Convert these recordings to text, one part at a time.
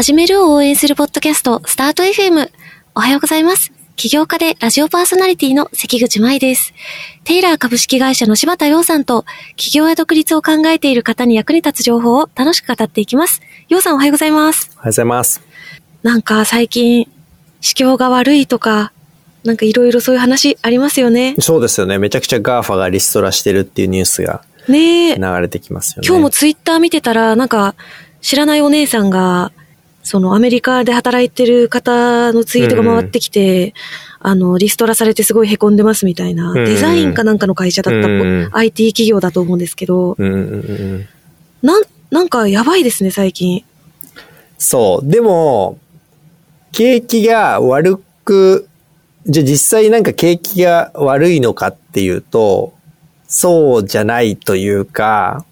始めるを応援するポッドキャスト、スタート FM。おはようございます。起業家でラジオパーソナリティの関口舞です。テイラー株式会社の柴田洋さんと、起業や独立を考えている方に役に立つ情報を楽しく語っていきます。洋さんおはようございます。おはようございます。なんか最近、市況が悪いとか、なんかいろいろそういう話ありますよね。そうですよね。めちゃくちゃ GAFA がリストラしてるっていうニュースがねえ。流れてきますよね。今日もツイッター見てたら、なんか、知らないお姉さんが、そのアメリカで働いてる方のツイートが回ってきて、あの、リストラされてすごい凹んでますみたいな、んデザインかなんかの会社だったっぽい、うん IT 企業だと思うんですけど。なん、なんかやばいですね、最近。そう。でも、景気が悪く、じゃあ実際なんか景気が悪いのかっていうと、そうじゃないというか、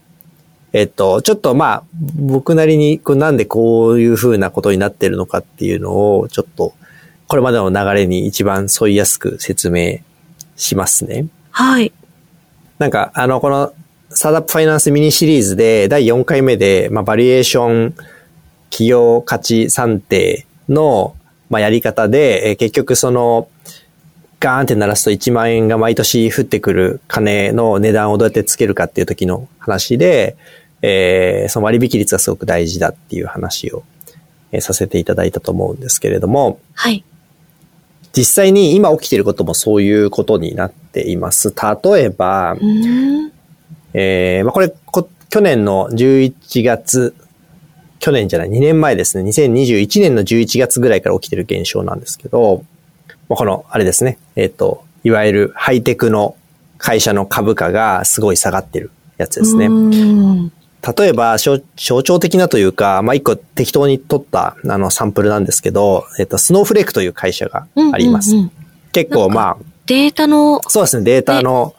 えっと、ちょっとまあ、僕なりに、これなんでこういう風なことになってるのかっていうのを、ちょっと、これまでの流れに一番沿いやすく説明しますね。はい。なんか、あの、この、スタートアップファイナンスミニシリーズで、第4回目で、まあ、バリエーション企業価値算定の、まあ、やり方で、えー結局その、ガーンって鳴らすと1万円が毎年降ってくる金の値段をどうやってつけるかっていう時の話で、えーその割引率がすごく大事だっていう話を、えーさせていただいたと思うんですけれども、はい。実際に今起きていることもそういうことになっています。例えば。えーまあ、これこ、去年の11月、去年じゃない、2年前ですね。2021年の11月ぐらいから起きてる現象なんですけど、まあこの、あれですね。えっ、と、いわゆるハイテクの会社の株価がすごい下がってるやつですね。例えば、象象徴的なというか、まあ、一個適当に取ったあのサンプルなんですけど、えっ、と、スノーフレークという会社があります。うんうんうん結構、まあ、データの、そうですね、データの、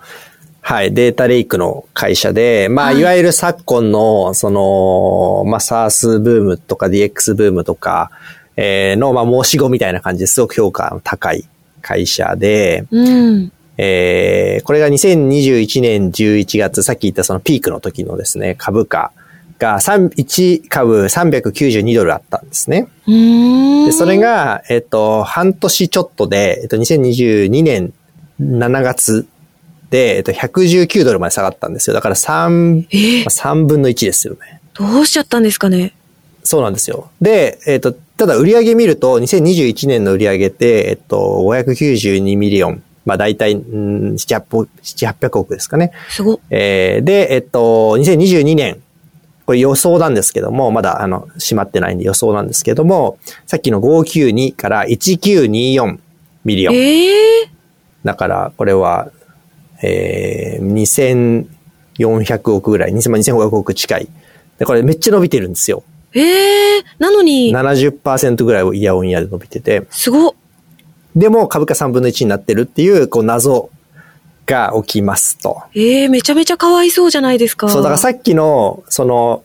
はい、データレイクの会社で、まあ、はいいわゆる昨今の、その、まあ、SARS ブームとか DX ブームとか、えーの、まあ、申し子みたいな感じですごく評価の高い会社で、うん。えーこれが2021年11月、さっき言ったそのピークの時のですね、株価が3 1株392ドルあったんですね。で、それが、えっと、半年ちょっとで、えっと、2022年7月で、えっと、119ドルまで下がったんですよ。だから3、え？ー3分の1ですよね。どうしちゃったんですかね？そうなんですよ。で、えっと、ただ売上見ると、2021年の売上って、えっと、592 million。まあ、大体、うん7、800 800億ですかね。すごっ。えーで、えっと、2022年、これ予想なんですけども、まだあの、閉まってないんで予想なんですけども、さっきの592から1924ミリオン。ええだから、これは、えー、2400億ぐらい、2500億近い。で、これめっちゃ伸びてるんですよ。ええなのに、70%ぐらいをイヤオンイヤで伸びてて。すごっ。でも株価3分の1になってるっていう、こう謎が起きますと。ええめちゃめちゃかわいそうじゃないですか。そう、だからさっきの、その、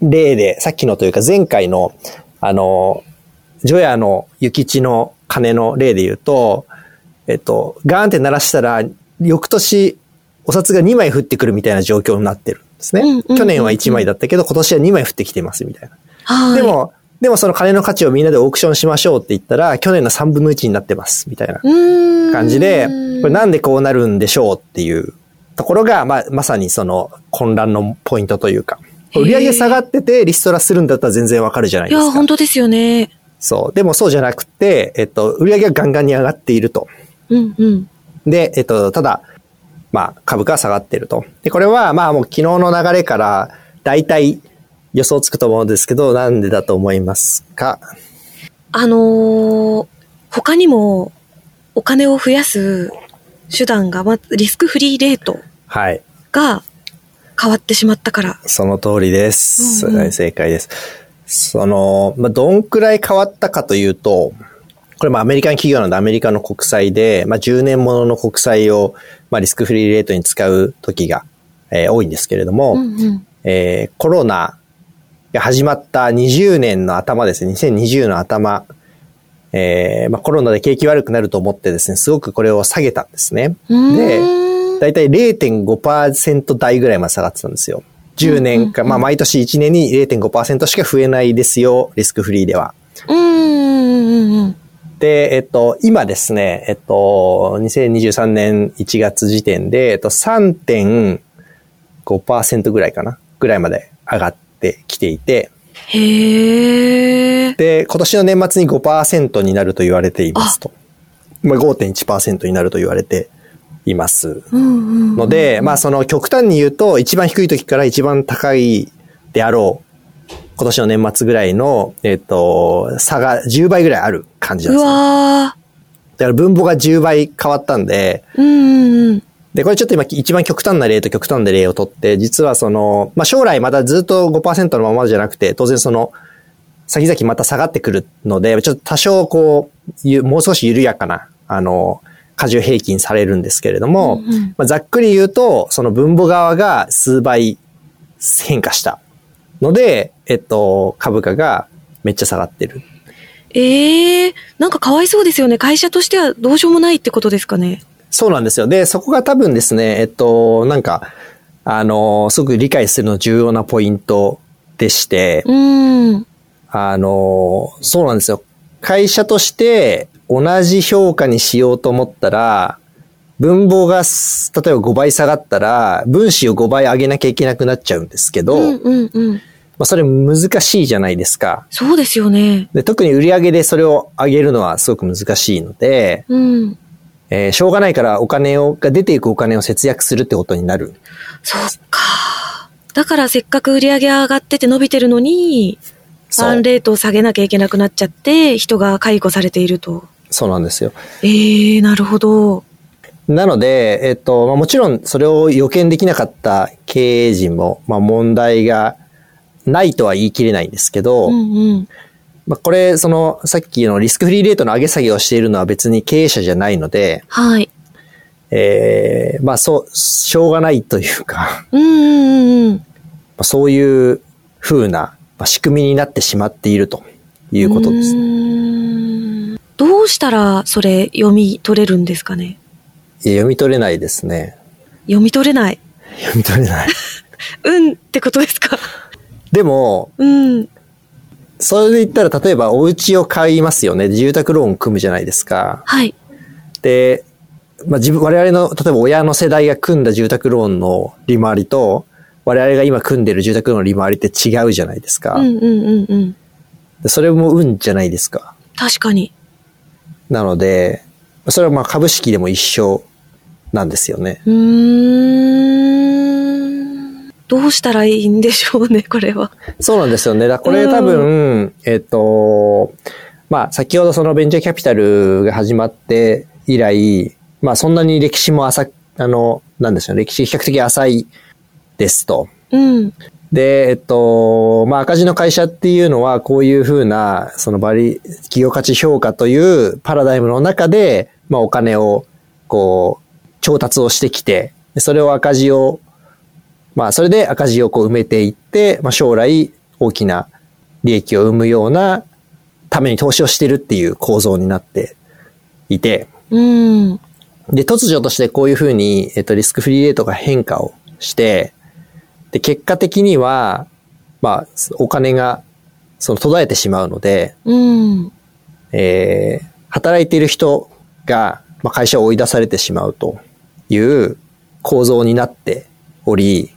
例で、さっきのというか前回の、あの、ジョヤの諭吉の金の例で言うと、えっと、ガーンって鳴らしたら、翌年、お札が2枚降ってくるみたいな状況になってるんですね。うんうんうんうん去年は1枚だったけど、今年は2枚降ってきてますみたいな。はい。で、も、でもその金の価値をみんなでオークションしましょうって言ったら、去年の3分の1になってますみたいな。感じで、これなんでこうなるんでしょうっていうところが、まあ、まさにその混乱のポイントというか、売上下がっててリストラするんだったら全然わかるじゃないいや、ですか本。当ですよね。そう。でもそうじゃなくて、えっと、売上がガンガンに上がっていると。うんうん。で、えっと、ただ、まあ、株価は下がっていると。で、これは、まあもう昨日の流れから、大体予想つくと思うんですけど、なんでだと思いますか？あのー他にも、お金を増やす手段が、ま、リスクフリーレートはい。が変わってしまったから。その通りです。うんうんはい正解です。その、まあ、どんくらい変わったかというと、これもアメリカン企業なのでアメリカの国債で、まあ、10年ものの国債を、まあ、リスクフリーレートに使う時が、えー多いんですけれども、うんうん。えーコロナが始まった20年の頭ですね、2020の頭、えーまあ、コロナで景気悪くなると思ってですね、すごくこれを下げたんですね。で、だいたい0.5%台ぐらいまで下がってたんですよ。10年か、まあ毎年1年に0.5%しか増えないですよ、リスクフリーでは。で、えっと、今ですね、えっと、2023年1月時点で、えっと、3.5%ぐらいかなぐらいまで上がってきていて、へえ。で、今年の年末に5%になると言われていますと。まあ、5.1%になると言われています。ので、まあその極端に言うと、一番低い時から一番高いであろう、今年の年末ぐらいの、えっ、と、差が10倍ぐらいある感じなんうですね。わだから分母が10倍変わったんで、ー。うんうんうん。で、これちょっと今一番極端な例と極端な例を取って、実はその、まあ将来またずっと5%のままじゃなくて、当然その、先々また下がってくるので、ちょっと多少こう、ゆもう少し緩やかな、あの、過重平均されるんですけれども、うんうんまあ、ざっくり言うと、その分母側が数倍変化したので、えっと、株価がめっちゃ下がってる。ええなんかかわいそうですよね。会社としてはどうしようもないってことですかね。そうなんですよ。で、そこが多分ですね、えっと、なんか、あの、すごく理解するの重要なポイントでして、うん。あの、そうなんですよ。会社として同じ評価にしようと思ったら、分母がす例えば5倍下がったら、分子を5倍上げなきゃいけなくなっちゃうんですけど、うんうんうん。まあそれ難しいじゃないですか。そうですよね。で特に売り上げでそれを上げるのはすごく難しいので、うん。えーしょうがないからお金を、が出ていくお金を節約するってことになる。そっか。だからせっかく売り上げ上がってて伸びてるのに、そうバーンレートを下げなきゃいけなくなっちゃって、人が解雇されていると。そうなんですよ。ええなるほど。なので、えっと、まあ、もちろんそれを予見できなかった経営陣も、まあ、問題がないとは言い切れないんですけど、うんうん。まあ、これ、その、さっきのリスクフリーレートの上げ下げをしているのは別に経営者じゃないので、はい。ええまあ、そう、しょうがないというか、うんうんうんうん。まあそういう風なまあ仕組みになってしまっているということです。うーんどうしたらそれ読み取れるんですかね？いや読み取れないですね。読み取れない。読み取れない。うんってことですか？でも、うん。それで言ったら、例えばお家を買いますよね。住宅ローン組むじゃないですか。はい。で、まあ、自分、我々の、例えば親の世代が組んだ住宅ローンの利回りと、我々が今組んでる住宅ローンの利回りって違うじゃないですか。うんうんうんうん。でそれも運じゃないですか。確かに。なので、それはまあ株式でも一緒なんですよね。うーん。どうしたらいいんでしょうね、これは。そうなんですよね。だこれ多分、えっと、まあ先ほどそのベンチャーキャピタルが始まって以来、まあそんなに歴史も浅く、あの、なんですよね。歴史比較的浅いですと。うん。で、えっと、まあ赤字の会社っていうのはこういうふうな、そのバリ、企業価値評価というパラダイムの中で、まあお金を、こう、調達をしてきて、でそれを赤字を、まあそれで赤字をこう埋めていって、まあ将来大きな利益を生むようなために投資をしてるっていう構造になっていて、うん。で、突如としてこういうふうに、えっと、リスクフリーレートが変化をして、で、結果的には、まあ、お金が、その途絶えてしまうので、うん。えー、働いている人が、まあ、会社を追い出されてしまうという構造になっており、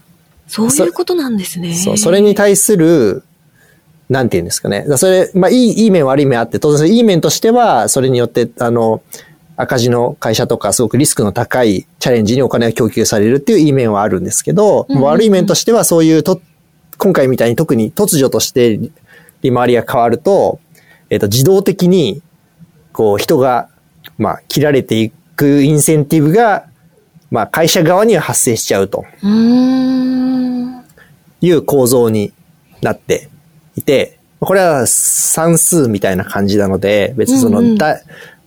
そういうことなんですね。そう、それに対する、なんて言うんですかね。それ、まあ、いい、いい面悪い面あって、当然、いい面としては、それによって、あの、赤字の会社とか、すごくリスクの高いチャレンジにお金が供給されるっていういい面はあるんですけど、うんうんうん悪い面としては、そういうと、今回みたいに特に突如として利回りが変わると、えっ、と、自動的に、こう、人が、まあ、切られていくインセンティブが、まあ、会社側には発生しちゃうと。いう構造になっていて、これは算数みたいな感じなので、別にその、うんうんだ、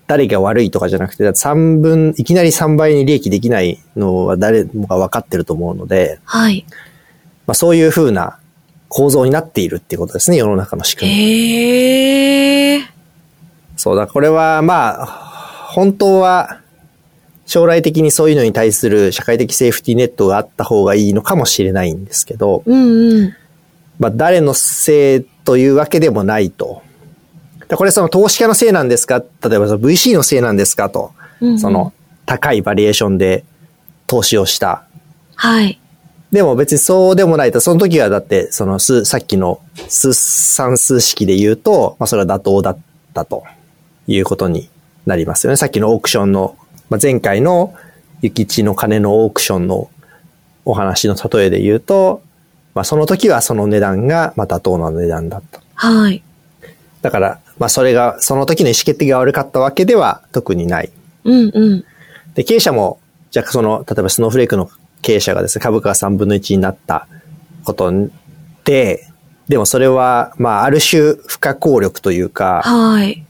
誰が悪いとかじゃなくて、だって3分、いきなり3倍に利益できないのは誰もが分かってると思うので、はい。まあそういう風な構造になっているっていうことですね、世の中の仕組み。へえ。そうだ、これはまあ、本当は将来的にそういうのに対する社会的セーフティーネットがあった方がいいのかもしれないんですけど、うんうん。まあ、誰のせいというわけでもないと。でこれその投資家のせいなんですか？例えばその VC のせいなんですかと。うんうんその高いバリエーションで投資をした。はい。でも別にそうでもないと、その時はだって、その数、さっきの数算数式で言うと、まあそれは妥当だったということになりますよね。さっきのオークションの、まあ、前回の諭吉の金のオークションのお話の例えで言うと、まあその時はその値段が、まあ妥当な値段だった。はい。だから、まあそれが、その時の意思決定が悪かったわけでは特にない。うんうん。で、経営者も、じゃあその、例えばスノーフレークの経営者がですね、株価が3分の1になったことで、でもそれは、まあ、ある種不可抗力というか、はい。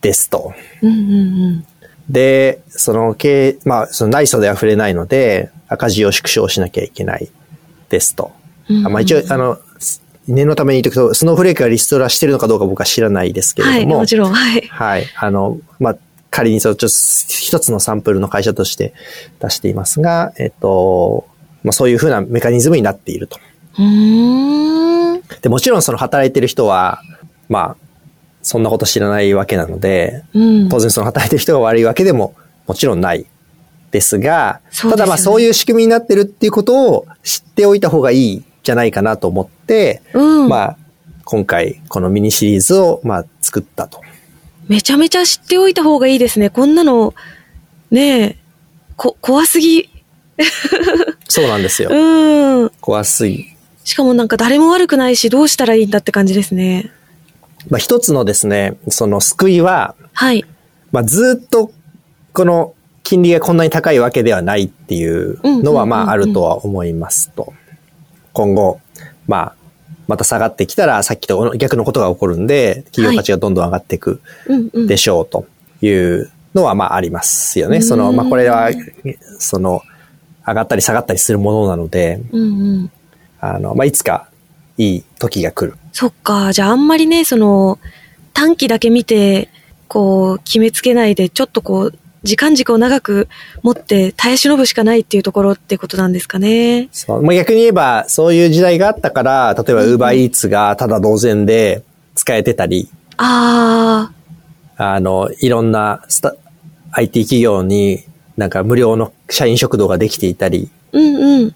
ですと。うんうんで、その経営、まあ、その内装では触れないので、赤字を縮小しなきゃいけないですと。うん。あまあ一応、あの、念のために言うと、スノーフレークがリストラしてるのかどうか僕は知らないですけれはい、ども、もちろん、はい。はい。あの、まあ、仮にそう、ちょっと一つのサンプルの会社として出していますが、えっと、まあ、そういうふうなメカニズムになっていると。うーん。で、もちろんその働いてる人は、まあ、そんなこと知らないわけなので、うん。当然その働いてる人が悪いわけでももちろんないですが、すよねただまあそういう仕組みになってるっていうことを知っておいた方がいいんじゃないかなと思って、うん。まあ、今回このミニシリーズをまあ作ったと。めちゃめちゃ知っておいた方がいいですね。こんなの、ねえ、こ、怖すぎ。そうなんですよ。うん。怖すぎ。しかもなんか誰も悪くないし、どうしたらいいんだって感じですね。まあ一つのですね、その救いは、はい。まあずっとこの金利がこんなに高いわけではないっていうのはまああるとは思いますと。今後、まあ、また下がってきたらさっきと逆のことが起こるんで、企業価値がどんどん上がっていく。でしょうというのはまあありますよね。うんその、まあこれは、その、上がったり下がったりするものなので、うんうん。あの、まあいつかいい時が来る。そっか。じゃああんまりね、その、短期だけ見て、こう、決めつけないで、ちょっとこう、時間軸を長く持って耐え忍ぶしかないっていうところってことなんですかね。そう。まあ、逆に言えば、そういう時代があったから、例えば Uber Eats がただ同然で使えてたり、ああの、いろんなスタ IT 企業になんか無料の社員食堂ができていたり、ー、うんうん。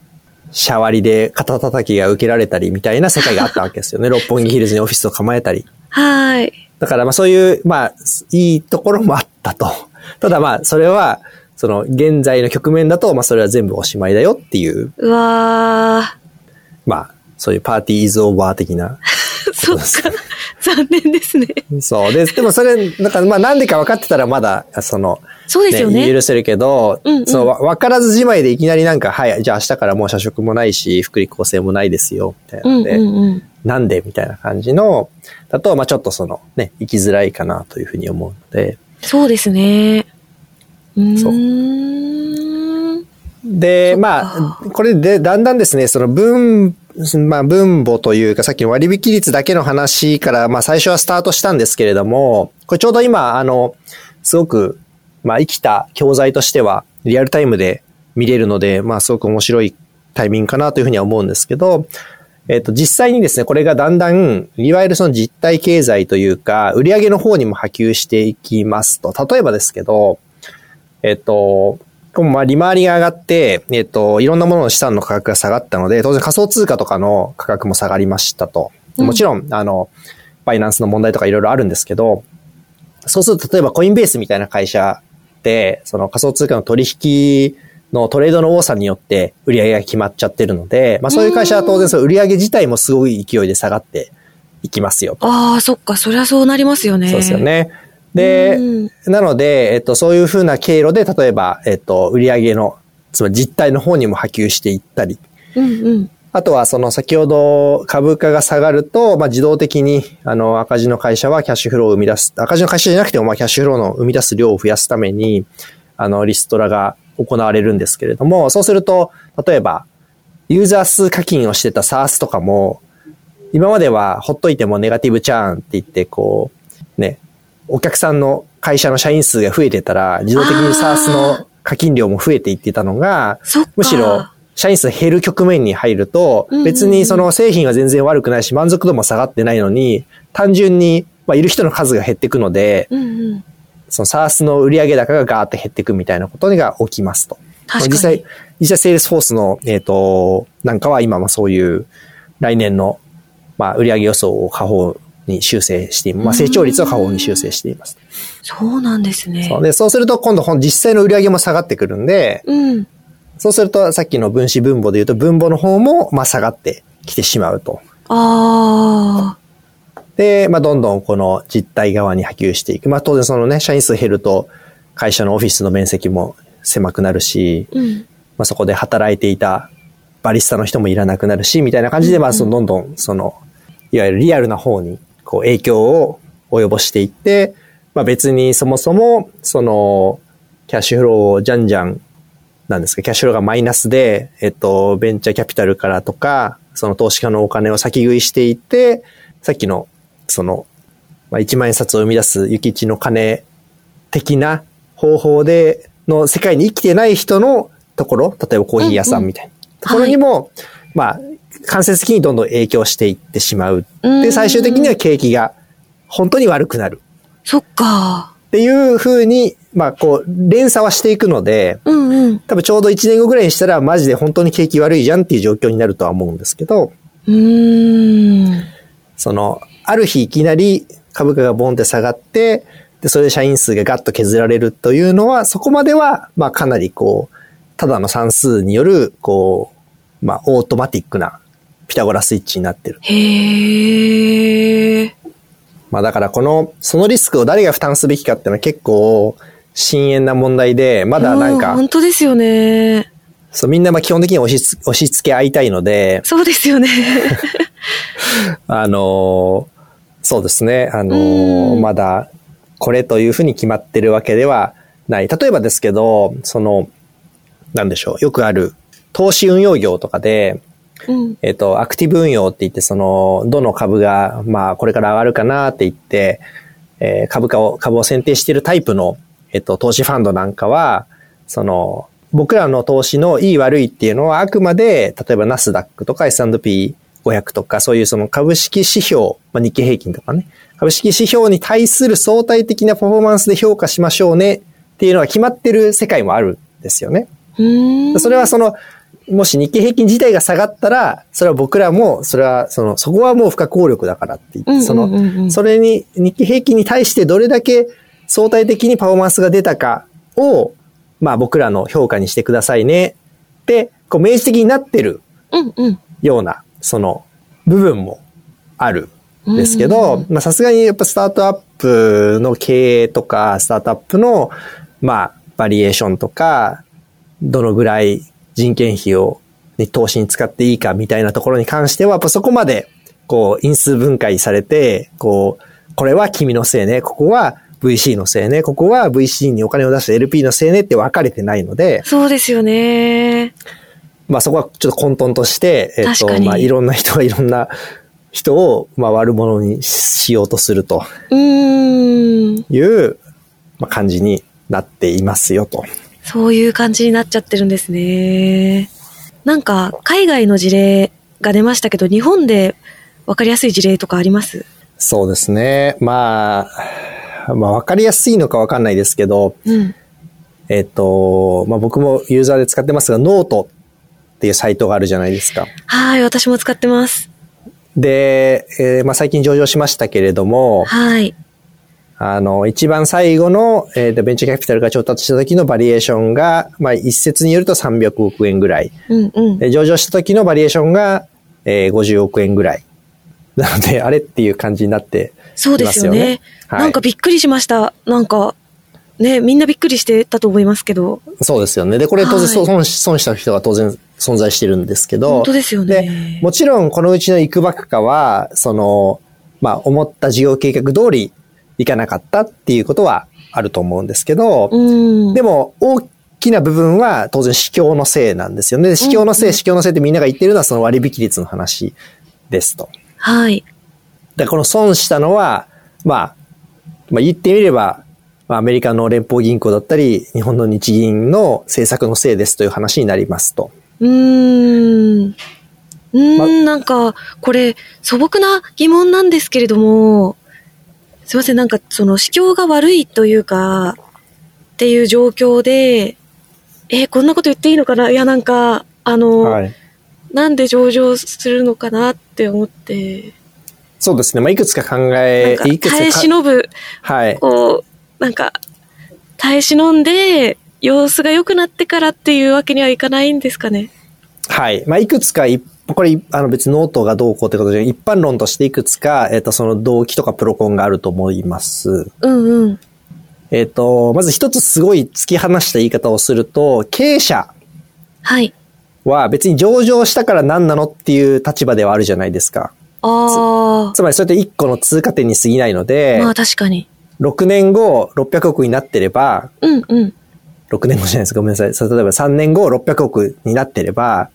シャワリで肩叩きが受けられたりみたいな世界があったわけですよね。六本木ヒルズにオフィスを構えたり。はーい。だからまあそういう、まあ、いいところもあったと。ただまあ、それは、その、現在の局面だと、まあそれは全部おしまいだよっていう、うわまあ、そういうパーティーイズオーバー的なー。そっか。残念ですね。そう。で、でもそれ、なんか、まあなんでか分かってたらまだ、その、そうですよね。許せるけど、うんうんその、わ分からずじまいでいきなりなんか、はい、じゃあ明日からもう社食もないし、福利厚生もないですよ、みたいなうんので、うんうん。なんでみたいな感じの、だと、まあちょっとその、ね、生きづらいかなというふうに思うので、そうですね。うーん。そうで、まあ、これで、だんだんですね、その分、まあ、分母というか、さっきの割引率だけの話から、まあ、最初はスタートしたんですけれども、これちょうど今、あの、すごく、まあ、生きた教材としては、リアルタイムで見れるので、まあ、すごく面白いタイミングかなというふうには思うんですけど、えっと、実際にですね、これがだんだん、いわゆるその実体経済というか、売上の方にも波及していきますと、例えばですけど、えっと、まあ、利回りが上がって、えっと、いろんなものの資産の価格が下がったので、当然仮想通貨とかの価格も下がりましたと。うんもちろん、あの、バイナンスの問題とかいろいろあるんですけど、そうすると、例えばコインベースみたいな会社で、その仮想通貨の取引のトレードの多さによって売り上げが決まっちゃってるので、まあそういう会社は当然その売り上げ自体もすごい勢いで下がっていきますよと。ああ、そっか。そりゃそうなりますよね。そうですよ。ね。で、うん。なので、えっと、そういうふうな経路で、例えば、えっと、売上の、つまり実態の方にも波及していったり、うんうん。あとはその先ほど株価が下がると、まあ、自動的にあの赤字の会社はキャッシュフローを生み出す、赤字の会社じゃなくてもまあキャッシュフローの生み出す量を増やすために、あのリストラが行われるんですけれども、そうすると、例えばユーザー数課金をしてた SARS とかも、今まではほっといてもネガティブチャーンって言って、こう、ね、お客さんの会社の社員数が増えてたら、自動的に SARS の課金量も増えていってたのが。むしろ、社員数減る局面に入ると別にその製品は全然悪くないし、満足度も下がってないのに、単純に、まあ、いる人の数が減っていくので、うんうん。その SARS の売上高がガーって減っていくみたいなことが起きますと。実際、実際 Salesforce の、えっ、と、なんかは今もそういう来年の、まあ、売上予想を下方に修正していまあ、成長率を下方に修正しています。そうなんですね。そうで、そうすると今度実際の売上も下がってくるんで、うん。そうするとさっきの分子分母で言うと分母の方も、まあ、下がってきてしまうと。あで、まあ、どんどんこの実態側に波及していく。まあ、当然そのね、社員数減ると、会社のオフィスの面積も狭くなるし、あ。うん。まあ、そこで働いていたバリスタの人もいらなくなるし、みたいな感じで、まあ、そのどんどん、その、いわゆるリアルな方に、こう、影響を及ぼしていって、まあ、別にそもそも、その、キャッシュフローをじゃんじゃん、なんですか、キャッシュフローがマイナスで、えっと、ベンチャーキャピタルからとか、その投資家のお金を先食いしていって、さっきの、その、まあ、1万円札を生み出す諭吉の金的な方法で、の世界に生きてない人のところ、例えばコーヒー屋さんみたいな。ところにも、まあ、間接的にどんどん影響していってしまう。うんで、最終的には景気が本当に悪くなる。そっか。っていう風に、まあ、こう、連鎖はしていくので、うんうん。多分ちょうど1年後ぐらいにしたら、マジで本当に景気悪いじゃんっていう状況になるとは思うんですけど、うーん。その、ある日いきなり株価がボンって下がって、で、それで社員数がガッと削られるというのは、そこまでは、まあかなりこう、ただの算数による、こう、まあオートマティックなピタゴラスイッチになってる。へえ。まあだからこの、そのリスクを誰が負担すべきかっていうのは結構、深淵な問題で、まだなんうんか、本当ですよね。そうみんなまあ基本的に押しつ押し付け合いたいので、そうですよね。あのーそうですね。あのまだ、これというふうに決まってるわけではない。例えばですけど、その、なんでしょう。よくある、投資運用業とかで、うん。えっと、アクティブ運用って言って、その、どの株が、まあ、これから上がるかなって言って、えー株価を、株を選定しているタイプの、えっと、投資ファンドなんかは、その、僕らの投資のいい悪いっていうのはあくまで、例えばナスダックとか S&P500 とか、そういうその株式指標、まあ、日経平均とかね、株式指標に対する相対的なパフォーマンスで評価しましょうねっていうのが決まってる世界もあるんですよね。それはその、もし日経平均自体が下がったら、それは僕らも、それは、その、そこはもう不可抗力だからって言って、うんうんそのうんうん、それに、日経平均に対してどれだけ相対的にパフォーマンスが出たかを、まあ僕らの評価にしてくださいね。って、こう明示的になってるうんうん。ような、その、部分もあるんですけうんど、まあさすがにやっぱスタートアップの経営とか、スタートアップの、まあ、バリエーションとか、どのぐらい人件費を、に投資に使っていいかみたいなところに関しては、やっぱそこまで、こう、因数分解されて、こう、これは君のせいね、ここは VC のせいね、ここは VC にお金を出した LP のせいねって分かれてないので、そうですよね。まあそこはちょっと混沌として、えっと、まあいろんな人がいろんな人を、まあ悪者にしようとするとうーん。いう、まあ、感じになっていますよと。そういう感じになっちゃってるんですね。なんか、海外の事例が出ましたけど、日本で分かりやすい事例とかあります？そうですね。まあ、まあわかりやすいのかわかんないですけど、うん。えっと、まあ僕もユーザーで使ってますが、ノートっていうサイトがあるじゃないですか。はい、私も使ってます。で、えーまあ最近上場しましたけれども、はい。あの、一番最後の、えーとベンチャーキャピタルが調達した時のバリュエーションが、まあ一説によると300億円ぐらい。うんうん。で上場した時のバリエーションが、えー50億円ぐらい。なので、あれっていう感じになってそうですよね。はいなんかびっくりしました。なんか、ね、みんなびっくりしてたと思いますけど。そうですよね。で、これ当然はい損し損した人が当然存在してるんですけど。本当ですよねで、もちろんこのうちのいくばくかは、その、まあ、思った事業計画通りいかなかったっていうことはあると思うんですけど、うん。でも、大きな部分は当然市況のせいなんですよね。で市況のせい、市況のせいってみんなが言ってるのはその割引率の話ですと。はい。で、この損したのは、まあ、まあ言ってみれば、まあアメリカの連邦銀行だったり、日本の日銀の政策のせいですという話になりますと。うーん。うーん、まなんか、これ、素朴な疑問なんですけれども、すいません、なんか、その、市況が悪いというか、っていう状況で、えーこんなこと言っていいのかな？いや、なんか、あの、はい。なんで上場するのかなって思って、そうですね。まあいくつか考え、かいくつか耐え忍ぶ、はい。こう、なんか、耐え忍んで、様子が良くなってからっていうわけにはいかないんですかね？はい。まあ、いくつかい、これ、あの別にノートがどうこうってことで、一般論としていくつか、えっ、と、その動機とかプロコンがあると思います。うんうん。えっ、と、まず一つすごい突き放した言い方をすると、経営者はい。は別に上場したから何なのっていう立場ではあるじゃないですか。あつまりそれって一個の通過点に過ぎないのであ、、まあ確かに。6年後600億になってれば、うんうん。6年後じゃないです。ごめんなさい。例えば3年後600億になってれば、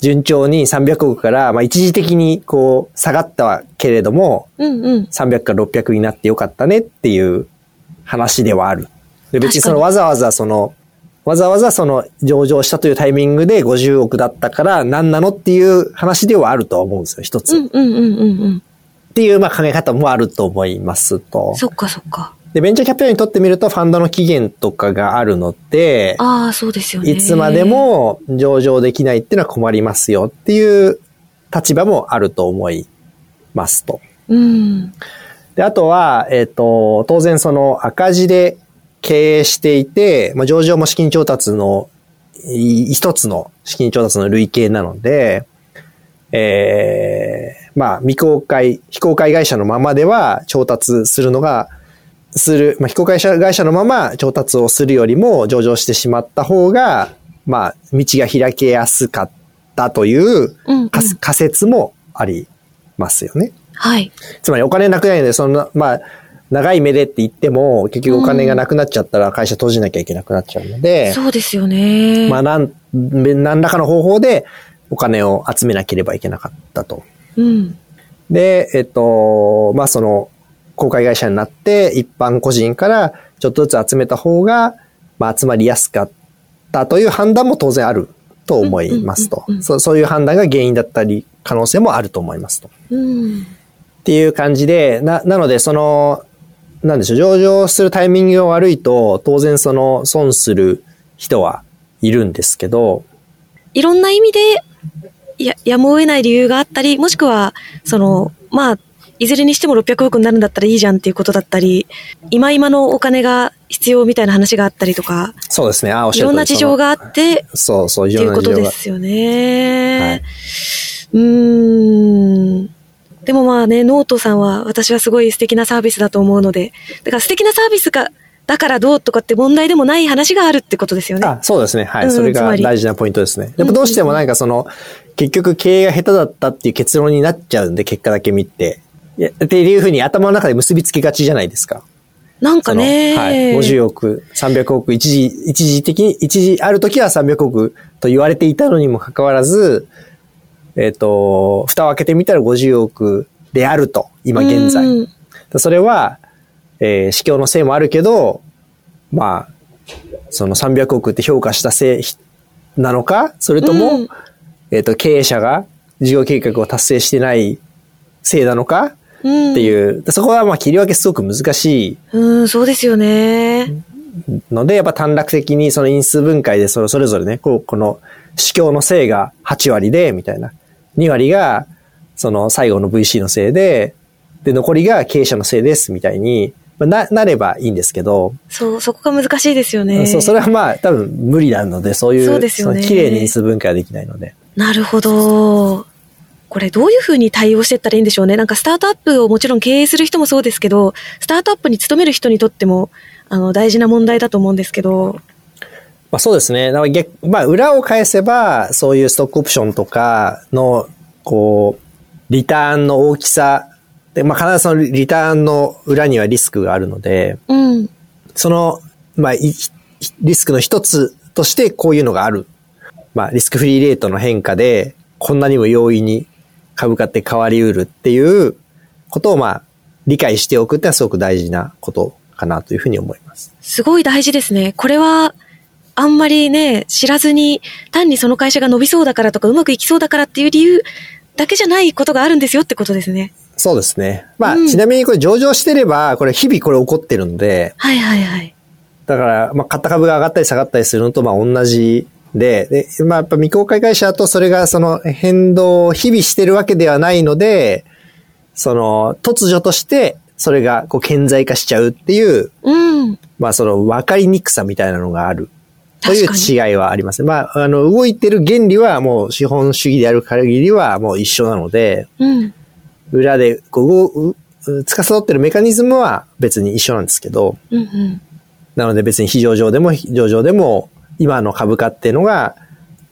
順調に300億から、まあ一時的にこう下がったけれども、うんうん。300から600になってよかったねっていう話ではある。で別にそのわざわざその、わざわざその上場したというタイミングで50億だったから何なのっていう話ではあるとは思うんですよ、一つ。っ。ていうまあ考え方もあると思いますと。そっかそっか。で、ベンチャーキャピタルにとってみるとファンドの期限とかがあるので、ああ、そうですよね。いつまで。も上場できないっていうのは困りますよっていう立場もあると思いますと。うん。で、あとは、えっ、と、当然その赤字で経営していて、まあ、上場も資金調達のい一つの資金調達の類型なので、えー、まあ、未公開、非公開会社のままでは調達するのが、する、まあ、非公開会社のまま調達をするよりも上場してしまった方が、まあ、道が開けやすかったといううんうん仮仮説もありますよね。はい。つまりお金なくないので、そんな、まあ、長い目でって言っても、結局お金がなくなっちゃったら会社閉じなきゃいけなくなっちゃうので、そうですよね。まあ、なん、何らかの方法でお金を集めなければいけなかったと。うん。で、えっと、まあ、その、公開会社になって、一般個人からちょっとずつ集めた方が、まあ、集まりやすかったという判断も当然あると思いますとそういう判断が原因だったり、可能性もあると思いますと。うん。っていう感じで、な、なので、その、なんでしょう、上場するタイミングが悪いと、当然その、損する人はいるんですけど、いろんな意味で、や、やむを得ない理由があったり、もしくは、その、まあ、いずれにしても600億になるんだったらいいじゃんっていうことだったり、今今のお金が必要みたいな話があったりとか、そうですね、あ、おっいろんな事情があって、そうそう、いっていうことろんな事情が。ですよね。はい、うーん。でもまあね、ノートさんは私はすごい素敵なサービスだと思うので、だから素敵なサービスが、だからどうとかって問題でもない話があるってことですよね。あ、そうですね。はい。うんそれが大事なポイントですね。でもどうしてもなんかその、結局経営が下手だったっていう結論になっちゃうんで、結果だけ見て。いやっていうふうに頭の中で結びつきがちじゃないですか。なんかね、はい。50億、300億、一時、一時的に、一時、ある時は300億と言われていたのにもかかわらず、えっ、と、蓋を開けてみたら50億であると、今現在。うんそれは、えー、市況のせいもあるけど、まあ、その300億って評価したせいなのかそれとも、うんえっ、と、経営者が事業計画を達成してないせいなのかうんっていう、そこはまあ切り分けすごく難しいうん、そうですよね。ので、やっぱ短絡的にその因数分解でそれそれぞれね、こう、この市況のせいが8割で、みたいな。2割が、その最後の VC のせいで、で、残りが経営者のせいです、みたいに、まあな、なればいいんですけど、そう、そこが難しいですよね。そう、それはまあ多分無理なので、そういう、そうですよねの綺麗に因数分解はできないので。なるほど。これどういうふうに対応していったらいいんでしょうね。なんかスタートアップをもちろん経営する人もそうですけど、スタートアップに勤める人にとっても、あの、大事な問題だと思うんですけど、まあそうですね。だから逆、まあ裏を返せば、そういうストックオプションとかの、こう、リターンの大きさ、で、まあ必ずそのリターンの裏にはリスクがあるので、うん。その、まあ、いリスクの一つとしてこういうのがある。まあ、リスクフリーレートの変化で、こんなにも容易に株価って変わりうるっていうことを、まあ、理解しておくってのはすごく大事なことかなというふうに思います。すごい大事ですね。これは、あんまりね、知らずに、単にその会社が伸びそうだからとか、うまくいきそうだからっていう理由だけじゃないことがあるんですよってことですね。そうですね。まあ、うんちなみにこれ上場してれば、これ日々これ起こってるので、はいはいはい。だから、まあ、買った株が上がったり下がったりするのと、まあ、同じで、で、まあ、やっぱ未公開会社だと、それがその変動を日々してるわけではないので、その、突如として、それがこう顕在化しちゃうっていう、うん。まあ、その分かりにくさみたいなのがある。という違いはありますね。まあ、あの、動いてる原理はもう資本主義である限りはもう一緒なので、うん。裏でこう動う、う司ってるメカニズムは別に一緒なんですけど、うんうん。なので別に非上場でも非上場でも今の株価っていうのが、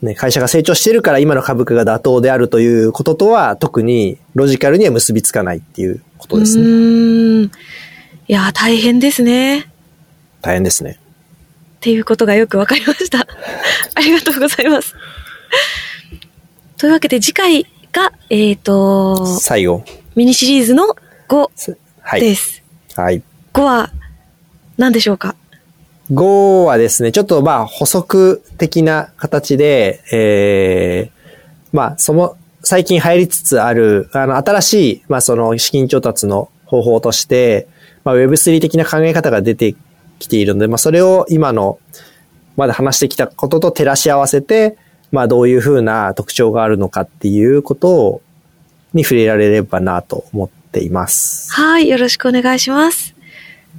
ね、会社が成長してるから今の株価が妥当であるということとは特にロジカルには結びつかないっていうことですうね。ーん。いやー、大変ですね。大変ですね。っていうことがよくわかりました。ありがとうございます。というわけで次回が、えっ、と、最後。ミニシリーズの5はい。です。はい。5は何でしょうか？5はですね、ちょっとまあ補足的な形で、えー、まあその、最近入りつつある、あの、新しい、まあその資金調達の方法として、まあ Web3 的な考え方が出てきているので、まあそれを今の、まだ話してきたことと照らし合わせて、まあどういうふうな特徴があるのかっていうことを、に触れられればなと思っています。はい、よろしくお願いします。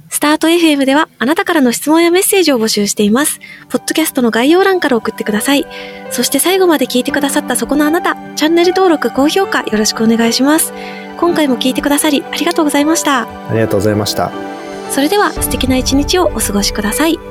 スタート FM ではあなたからの質問やメッセージを募集しています。ポッドキャストの概要欄から送ってください。そして最後まで聞いてくださったそこのあなた、チャンネル登録、高評価よろしくお願いします。今回も聞いてくださりありがとうございました。ありがとうございました。それでは素敵な一日をお過ごしください。